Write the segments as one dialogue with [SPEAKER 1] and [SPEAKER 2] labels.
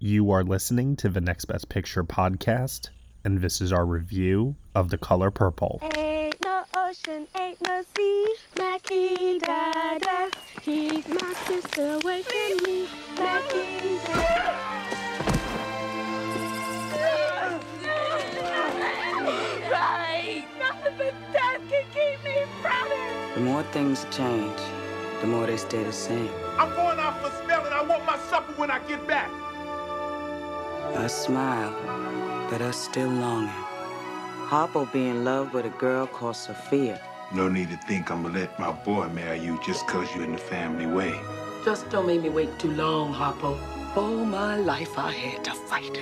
[SPEAKER 1] You are listening to the Next Best Picture podcast, and this is our review of The Color Purple.
[SPEAKER 2] Ain't no ocean, ain't no sea. Mackie Dada, keep my sister away from me. Mackie Dada. Right, nothing but death can keep me from it.
[SPEAKER 3] The more things change, the more they stay the same.
[SPEAKER 4] I'm going out for a spell and I want my supper when I get back.
[SPEAKER 3] Us smile, but us still longing. Harpo be in love with a girl called Sophia.
[SPEAKER 5] No need to think I'm gonna let my boy marry you just cause you're in the family way.
[SPEAKER 6] Just don't make me wait too long, Harpo. All my life I had to fight.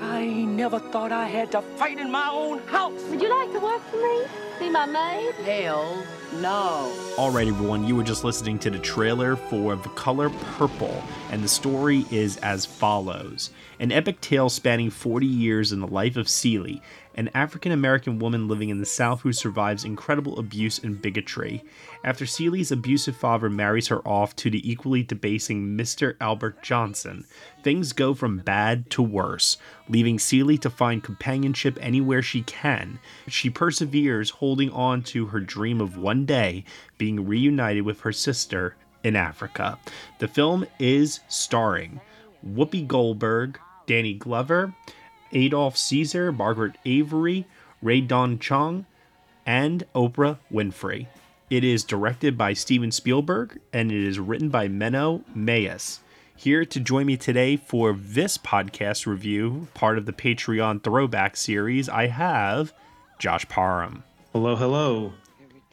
[SPEAKER 6] I never thought I had to fight in my own house.
[SPEAKER 2] Would you like to work for me? Be my maid?
[SPEAKER 6] Hell no.
[SPEAKER 1] All right, everyone, you were just listening to the trailer for The Color Purple, and the story is as follows An epic tale spanning 40 years in the life of Celie, an African American woman living in the South who survives incredible abuse and bigotry. After Celie's abusive father marries her off to the equally debasing Mr. Albert Johnson, things go from bad to worse, leaving Celie to find companionship anywhere she can. She perseveres, holding on to her dream of one day being reunited with her sister in Africa. The film is starring Whoopi Goldberg, Danny Glover, Adolph Caesar, Margaret Avery, Rae Dawn Chong, and Oprah Winfrey. It is directed by Steven Spielberg and it is written by Menno Meyjes. Here to join me today for this podcast review, part of the Patreon throwback series, I have Josh Parham.
[SPEAKER 7] Hello, hello.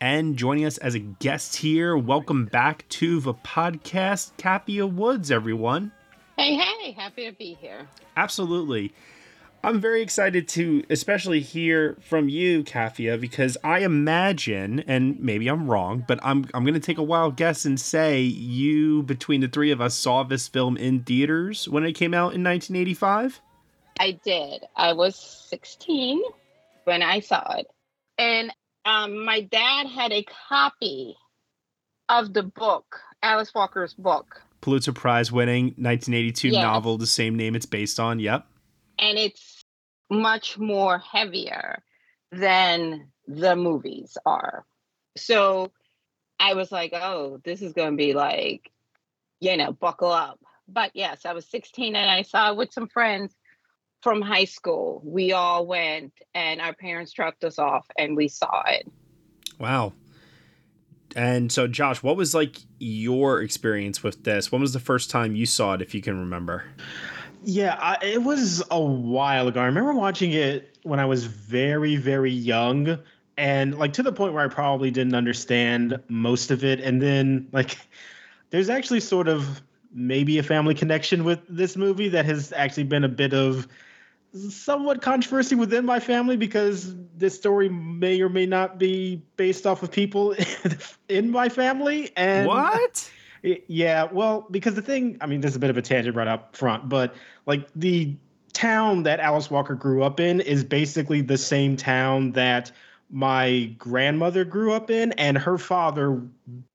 [SPEAKER 1] And joining us as a guest here, welcome back to the podcast, Kathia Woods, everyone.
[SPEAKER 8] Hey, hey, happy to be here.
[SPEAKER 1] Absolutely. I'm very excited to especially hear from you, Kathia, because I imagine, and maybe I'm wrong, but I'm I'm gonna take a wild guess and say you between the three of us saw this film in theaters when it came out in 1985.
[SPEAKER 8] I did. I was 16 when I saw it. And um, my dad had a copy of the book, Alice Walker's book.
[SPEAKER 1] Pulitzer Prize winning 1982
[SPEAKER 8] Yes.
[SPEAKER 1] novel, the same name it's based on. Yep.
[SPEAKER 8] And it's much more heavier than the movies are. So I was like, oh, this is going to be like, you know, buckle up. But yes, I was 16 and I saw it with some friends from high school. We all went and our parents dropped us off and we saw it.
[SPEAKER 1] Wow. And so, Josh, what was like your experience with this? When was the first time you saw it, if you can remember?
[SPEAKER 7] Yeah, I, it was a while ago. I remember watching it when I was very, very young, and like to the point where I probably didn't understand most of it. And then, like, there's actually sort of maybe a family connection with this movie that has actually been a bit of somewhat controversy within my family because this story may or may not be based off of people in my family. And
[SPEAKER 1] what?
[SPEAKER 7] Yeah, well, because the thing, I mean, this is a bit of a tangent right up front, but like the town that Alice Walker grew up in is basically the same town that my grandmother grew up in, and her father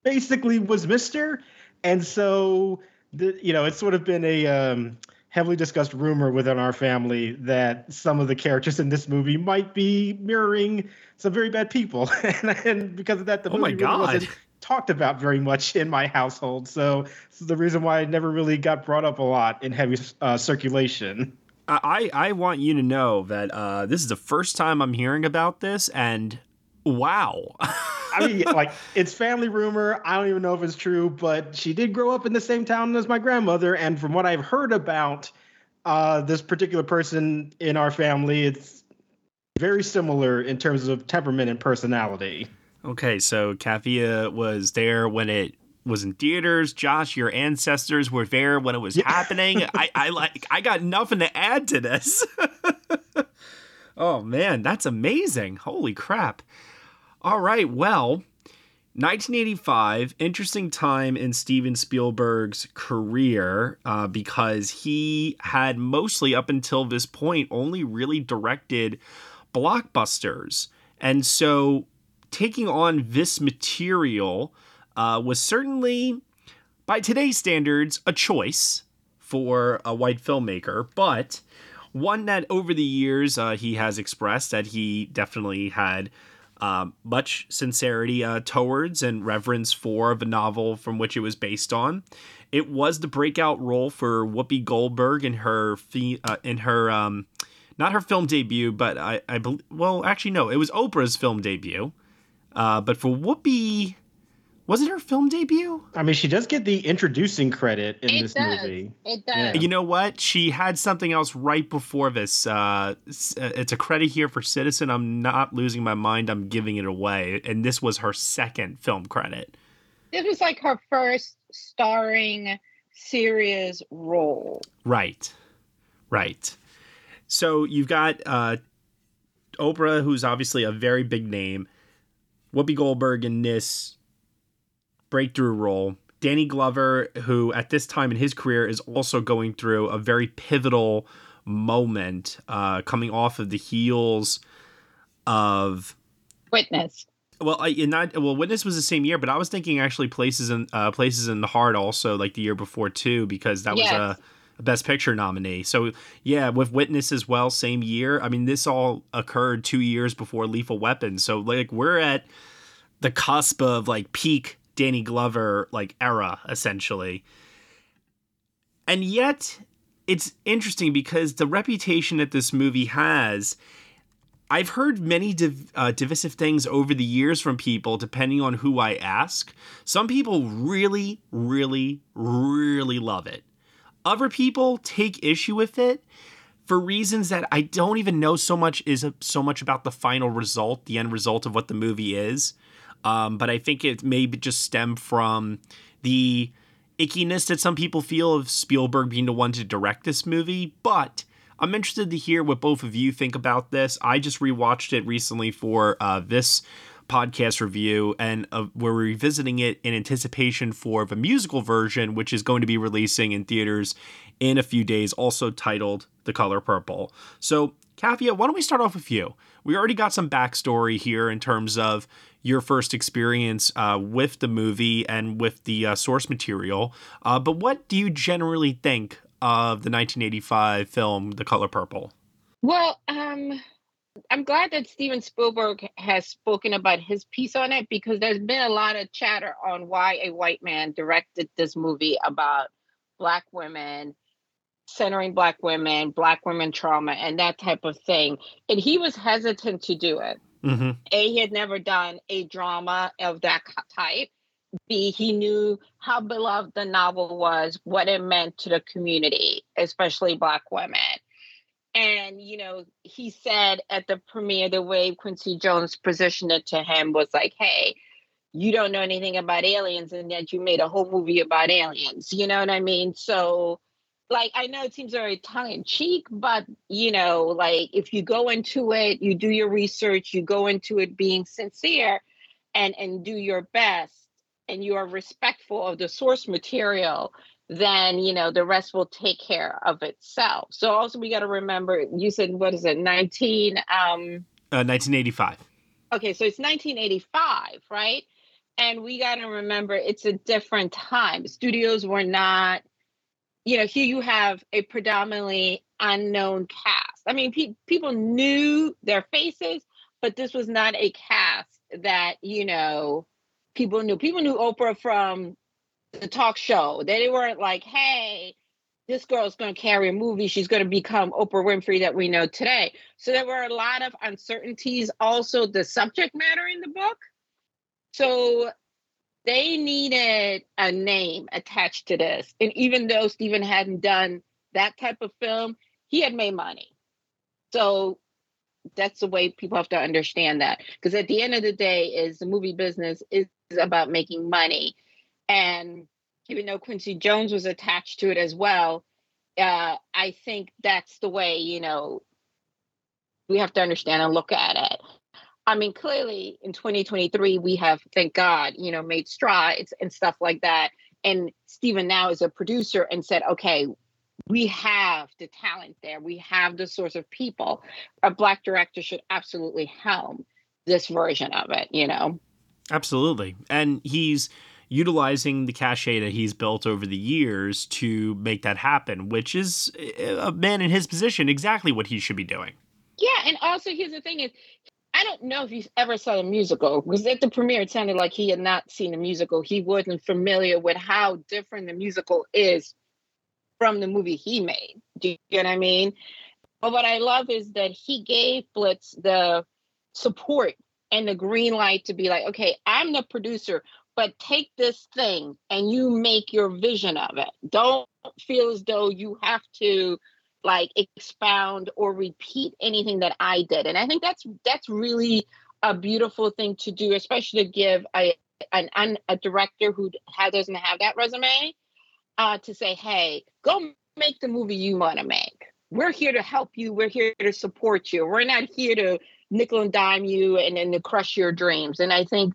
[SPEAKER 7] basically was Mister. And so, the, you know, it's sort of been a um, heavily discussed rumor within our family that some of the characters in this movie might be mirroring some very bad people. and, and because of that, the
[SPEAKER 1] Oh my
[SPEAKER 7] movie really
[SPEAKER 1] God.
[SPEAKER 7] wasn't talked about very much in my household. So this is the reason why it never really got brought up a lot in heavy uh, circulation.
[SPEAKER 1] I, I want you to know that uh, this is the first time I'm hearing about this, and wow.
[SPEAKER 7] I mean, like it's family rumor. I don't even know if it's true, but she did grow up in the same town as my grandmother, and from what I've heard about uh, this particular person in our family, it's very similar in terms of temperament and personality.
[SPEAKER 1] Okay, so Kathia was there when it was in theaters. Josh, your ancestors were there when it was yeah. happening. I, I like I got nothing to add to this. oh man, that's amazing. Holy crap. All right, well, 1985, interesting time in Steven Spielberg's career uh, because he had mostly up until this point only really directed blockbusters. And so taking on this material uh, was certainly, by today's standards, a choice for a white filmmaker, but one that over the years uh, he has expressed that he definitely had uh, much sincerity uh, towards and reverence for the novel from which it was based on. It was the breakout role for Whoopi Goldberg in her uh, in her um, not her film debut, but I, I believe well actually no, it was Oprah's film debut. Uh, but for Whoopi, was it her film debut?
[SPEAKER 7] I mean, she does get the introducing credit in
[SPEAKER 8] it
[SPEAKER 7] this
[SPEAKER 8] does.
[SPEAKER 7] movie.
[SPEAKER 8] It does.
[SPEAKER 1] Yeah. You know what? She had something else right before this. Uh, it's a credit here for Citizen. I'm not losing my mind. I'm giving it away. And this was her second film credit.
[SPEAKER 8] This was like her first starring serious role.
[SPEAKER 1] Right. Right. So you've got uh, Oprah, who's obviously a very big name. Whoopi Goldberg in this breakthrough role. Danny Glover, who at this time in his career is also going through a very pivotal moment, uh, coming off of the heels of
[SPEAKER 8] Witness.
[SPEAKER 1] Well, I not well. Witness was the same year, but I was thinking actually places in uh, places in the heart also like the year before too, because that yes. was a a Best Picture nominee. So yeah, with Witness as well, same year. I mean, this all occurred two years before Lethal Weapon. So like we're at the cusp of like peak Danny Glover like era essentially. And yet it's interesting because the reputation that this movie has I've heard many div- uh, divisive things over the years from people, depending on who I ask. Some people really, really, really love it. Other people take issue with it for reasons that I don't even know so much is so much about the final result, the end result of what the movie is. Um, but I think it may just stem from the ickiness that some people feel of Spielberg being the one to direct this movie. But I'm interested to hear what both of you think about this. I just rewatched it recently for uh, this podcast review, and uh, we're revisiting it in anticipation for the musical version, which is going to be releasing in theaters in a few days, also titled The Color Purple. So, Kathia, why don't we start off with you? We already got some backstory here in terms of your first experience uh, with the movie and with the uh, source material, uh, but what do you generally think of the 1985 film The Color Purple?
[SPEAKER 8] Well, um, I'm glad that Steven Spielberg has spoken about his piece on it because there's been a lot of chatter on why a white man directed this movie about black women, centering black women, black women trauma, and that type of thing. And he was hesitant to do it. Mm-hmm. A, he had never done a drama of that type. B, he knew how beloved the novel was, what it meant to the community, especially black women. And, you know, he said at the premiere, the way Quincy Jones positioned it to him was like, hey, you don't know anything about aliens, and yet you made a whole movie about aliens. You know what I mean? So, like, I know it seems very tongue in cheek, but, you know, like, if you go into it, you do your research, you go into it being sincere and, and do your best, and you are respectful of the source material, then you know the rest will take care of itself. So also we got to remember you said what is it 19 um
[SPEAKER 1] uh, 1985
[SPEAKER 8] okay so it's 1985 right? And we got to remember it's a different time. Studios were not you know here you have a predominantly unknown cast. I mean pe- people knew their faces but this was not a cast that you know people knew. People knew Oprah from the talk show. They weren't like, hey, this girl's going to carry a movie. She's going to become Oprah Winfrey that we know today. So there were a lot of uncertainties. Also, the subject matter in the book. So they needed a name attached to this. And even though Steven hadn't done that type of film, he had made money. So that's the way people have to understand that. Because at the end of the day, is the movie business is about making money. And even though Quincy Jones was attached to it as well, uh, I think that's the way, you know, we have to understand and look at it. I mean, clearly in 2023, we have, thank God, you know, made strides and stuff like that. And Steven now is a producer and said, okay, we have the talent there. We have the source of people. A black director should absolutely helm this version of it, you know?
[SPEAKER 1] Absolutely. And he's utilizing the cachet that he's built over the years to make that happen, which is a man in his position exactly what he should be doing.
[SPEAKER 8] Yeah, and also here's the thing is I don't know if he's ever saw a musical because at the premiere it sounded like he had not seen a musical. He wasn't familiar with how different the musical is from the movie he made. Do you get what I mean? But what I love is that he gave Blitz the support and the green light to be like, okay, I'm the producer, but take this thing and you make your vision of it. Don't feel as though you have to like expound or repeat anything that I did. And I think that's that's really a beautiful thing to do, especially to give a an, a director who doesn't have that resume uh, to say, "Hey, go make the movie you want to make. We're here to help you. We're here to support you. We're not here to nickel and dime you and then to crush your dreams." And I think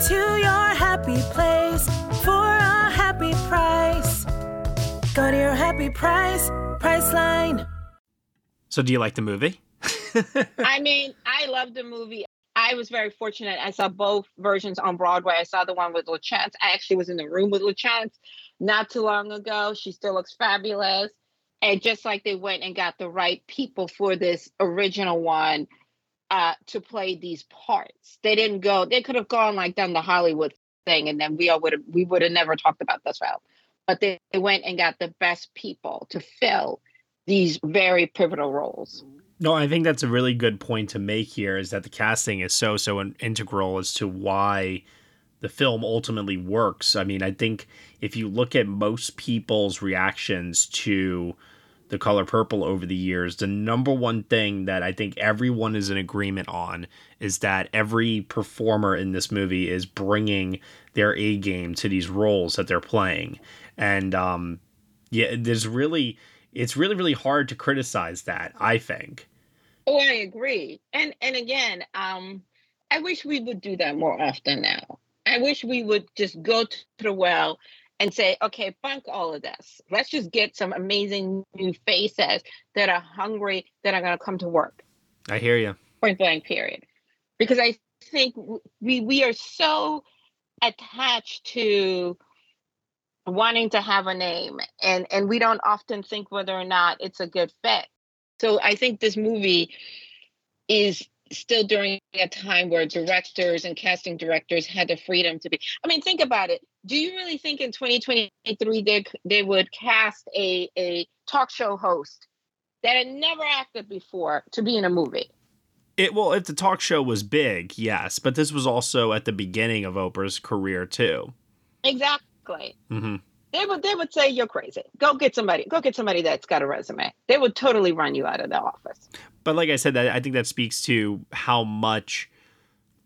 [SPEAKER 9] Go to your happy place for a happy price. Go to your happy price, Priceline.
[SPEAKER 1] So, do you like the movie?
[SPEAKER 8] I mean, I love the movie. I was very fortunate. I saw both versions on Broadway. I saw the one with LaChanze. I actually was in the room with LaChanze not too long ago. She still looks fabulous. And just like they went and got the right people for this original one uh, to play these parts, they didn't go. They could have gone like done the Hollywood thing, and then we all would have we would have never talked about this film. But they, they went and got the best people to fill these very pivotal roles.
[SPEAKER 1] No, I think that's a really good point to make here is that the casting is so, so integral as to why the film ultimately works. I mean, I think if you look at most people's reactions to the color purple over the years, the number one thing that I think everyone is in agreement on is that every performer in this movie is bringing their A game to these roles that they're playing. And um, yeah, there's really it's really really hard to criticize that i think.
[SPEAKER 8] Oh i agree. And and again um i wish we would do that more often now. I wish we would just go to the well and say okay bunk all of this. Let's just get some amazing new faces that are hungry that are going to come to work.
[SPEAKER 1] I hear you
[SPEAKER 8] point blank period. Because i think we we are so attached to wanting to have a name and and we don't often think whether or not it's a good fit. So i think this movie is still during a time where directors and casting directors had the freedom to be i mean think about it. Do you really think in 2023 they, they would cast a, a talk show host that had never acted before to be in a movie?
[SPEAKER 1] It well if the talk show was big yes but this was also at the beginning of oprah's career too.
[SPEAKER 8] Exactly. Mm-hmm. They would they would say you're crazy. Go get somebody. Go get somebody that's got a resume. They would totally run you out of the office.
[SPEAKER 1] But like I said, that I think that speaks to how much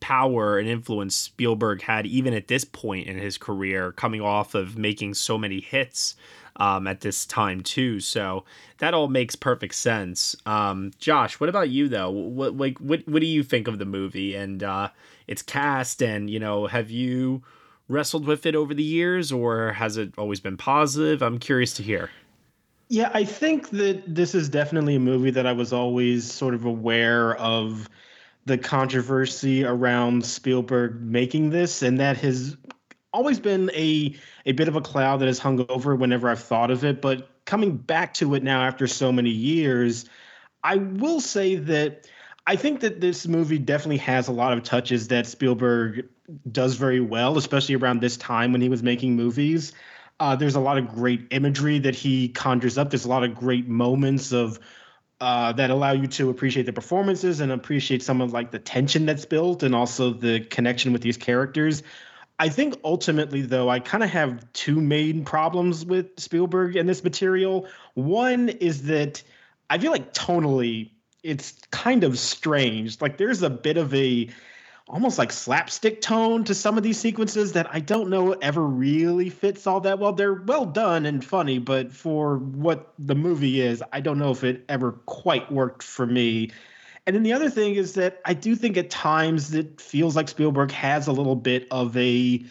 [SPEAKER 1] power and influence Spielberg had even at this point in his career, coming off of making so many hits um, at this time too. So that all makes perfect sense. Um, Josh, what about you though? What like what what do you think of the movie and uh, its cast? And you know, have you wrestled with it over the years, or has it always been positive? I'm curious to hear.
[SPEAKER 7] Yeah, I think that this is definitely a movie that I was always sort of aware of the controversy around Spielberg making this, and that has always been a a bit of a cloud that has hung over whenever I've thought of it. But coming back to it now after so many years, I will say that I think that this movie definitely has a lot of touches that Spielberg does very well, especially around this time when he was making movies. Uh, there's a lot of great imagery that he conjures up. There's a lot of great moments of uh, that allow you to appreciate the performances and appreciate some of like the tension that's built and also the connection with these characters. I think ultimately, though, I kind of have two main problems with Spielberg and this material. One is that I feel like tonally it's kind of strange. Like there's a bit of a almost like slapstick tone to some of these sequences that I don't know ever really fits all that well. They're well done and funny, but for what the movie is, I don't know if it ever quite worked for me. And then the other thing is that I do think at times it feels like Spielberg has a little bit of a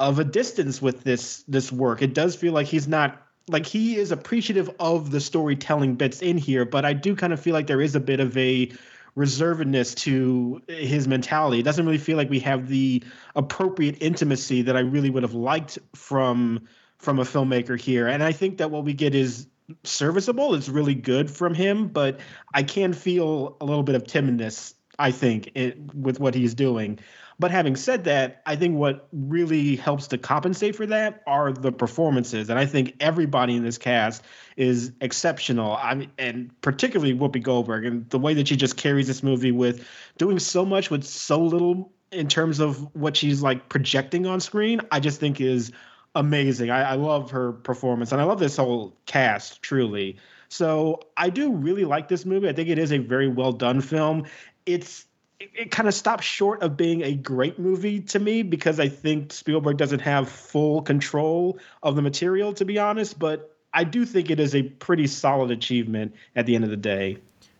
[SPEAKER 7] of a distance with this this work. It does feel like he's not like he is appreciative of the storytelling bits in here, but I do kind of feel like there is a bit of a reservedness to his mentality. It doesn't really feel like we have the appropriate intimacy that I really would have liked from from a filmmaker here. And I think that what we get is serviceable. It's really good from him, but I can feel a little bit of timidness. I think it, with what he's doing. But having said that, I think what really helps to compensate for that are the performances, and I think everybody in this cast is exceptional. I mean, and particularly Whoopi Goldberg, and the way that she just carries this movie with doing so much with so little in terms of what she's like projecting on screen. I just think is amazing. I, I love her performance, and I love this whole cast truly. So I do really like this movie. I think it is a very well done film. It's it, it kind of stops short of being a great movie to me because I think Spielberg doesn't have full control of the material, to be honest. But I do think it is a pretty solid achievement at the end of the day.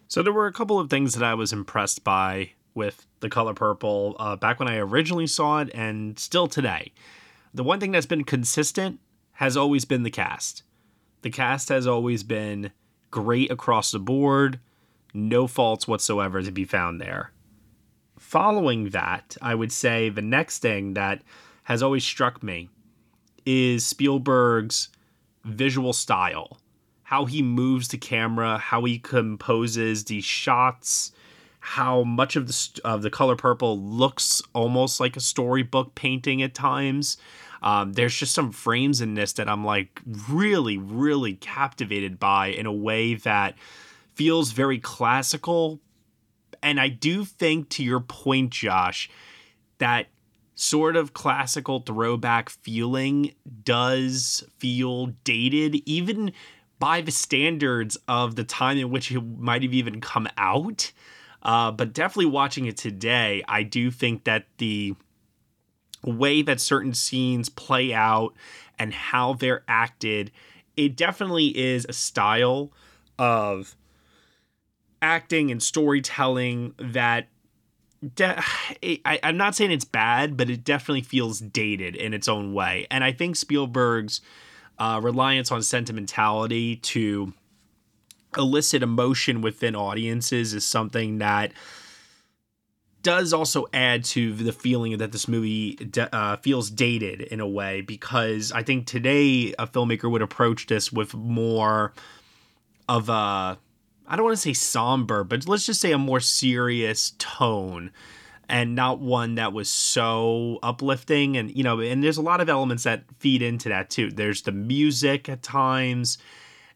[SPEAKER 1] So there were a couple of things that I was impressed by with The Color Purple uh, back when I originally saw it and still today. The one thing that's been consistent has always been the cast. The cast has always been great across the board, no faults whatsoever to be found there following that, I would say the next thing that has always struck me is Spielberg's visual style. How he moves the camera, how he composes these shots, how much of the of the color purple looks almost like a storybook painting at times. Um, there's just some frames in this that I'm like really, really captivated by in a way that feels very classical, and I do think, to your point, Josh, that sort of classical throwback feeling does feel dated, even by the standards of the time in which it might have even come out. Uh, but definitely watching it today, I do think that the way that certain scenes play out and how they're acted, it definitely is a style of acting and storytelling that de- I, I'm not saying it's bad, but it definitely feels dated in its own way. And I think Spielberg's uh, reliance on sentimentality to elicit emotion within audiences is something that does also add to the feeling that this movie uh, feels dated in a way because I think today a filmmaker would approach this with more of a I don't want to say somber, but let's just say a more serious tone and not one that was so uplifting. And you know and there's a lot of elements that feed into that too. There's the music at times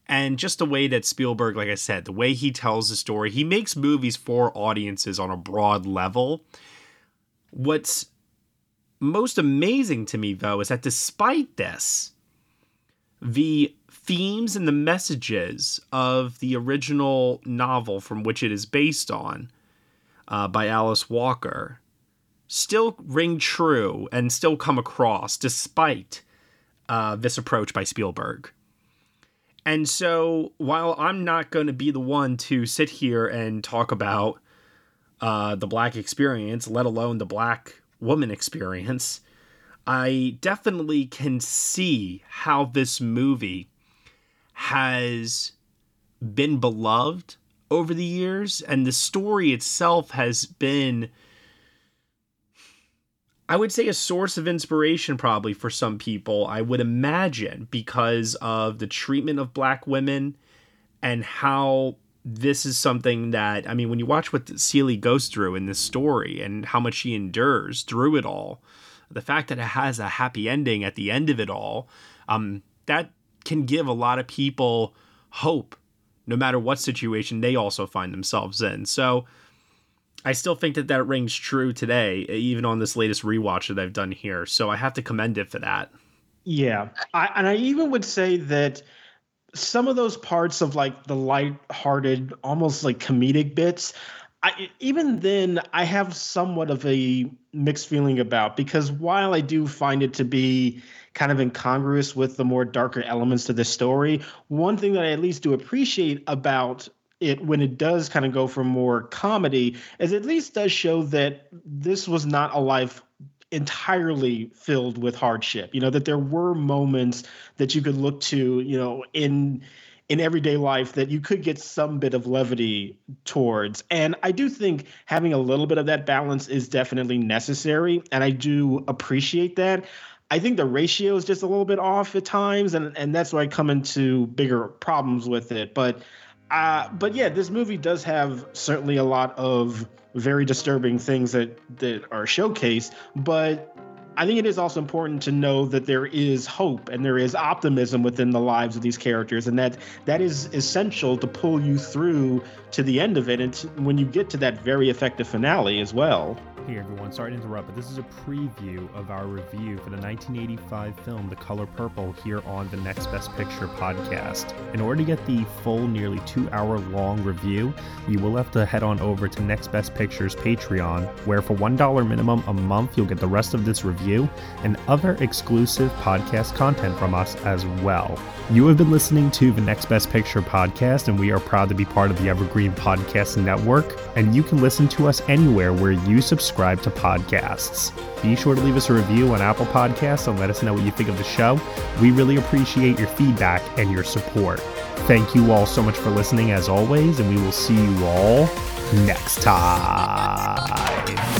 [SPEAKER 1] and just the way that Spielberg like I said the way he tells the story he makes movies for audiences on a broad level. What's most amazing to me though is that despite this the themes and the messages of the original novel from which it is based on uh, by Alice Walker still ring true and still come across despite uh, this approach by Spielberg. And so, while I'm not going to be the one to sit here and talk about uh, the black experience, let alone the black woman experience, I definitely can see how this movie has been beloved over the years, and the story itself has been, I would say, a source of inspiration probably for some people, I would imagine, because of the treatment of black women and how this is something that I mean, when you watch what Celie goes through in this story and how much she endures through it all, the fact that it has a happy ending at the end of it all, um, that can give a lot of people hope, no matter what situation they also find themselves in. So I still think that that rings true today, even on this latest rewatch that I've done here. So I have to commend it for that.
[SPEAKER 7] Yeah, I, and I even would say that some of those parts of like the light-hearted, almost like comedic bits, I, even then, I have somewhat of a mixed feeling about because while I do find it to be kind of incongruous with the more darker elements to the story, one thing that I at least do appreciate about it when it does kind of go for more comedy is at least does show that this was not a life entirely filled with hardship. You know, that there were moments that you could look to, you know, in in everyday life that you could get some bit of levity towards. And I do think having a little bit of that balance is definitely necessary. And I do appreciate that. I think the ratio is just a little bit off at times, and, and that's where I come into bigger problems with it. But uh, but yeah, this movie does have certainly a lot of very disturbing things that that are showcased, but I think it is also important to know that there is hope and there is optimism within the lives of these characters, and that that is essential to pull you through to the end of it, and when you get to that very effective finale as well.
[SPEAKER 1] Hey everyone, sorry to interrupt, but this is a preview of our review for the 1985 film The Color Purple here on the Next Best Picture podcast. In order to get the full, nearly two hour long review, you will have to head on over to Next Best Picture's Patreon, where for $1 minimum a month, you'll get the rest of this review and other exclusive podcast content from us as well. You have been listening to the Next Best Picture podcast, and we are proud to be part of the Evergreen Podcast Network. And you can listen to us anywhere where you subscribe to podcasts. Be sure to leave us a review on Apple Podcasts and let us know what you think of the show. We really appreciate your feedback and your support. Thank you all so much for listening, as always, and we will see you all next time.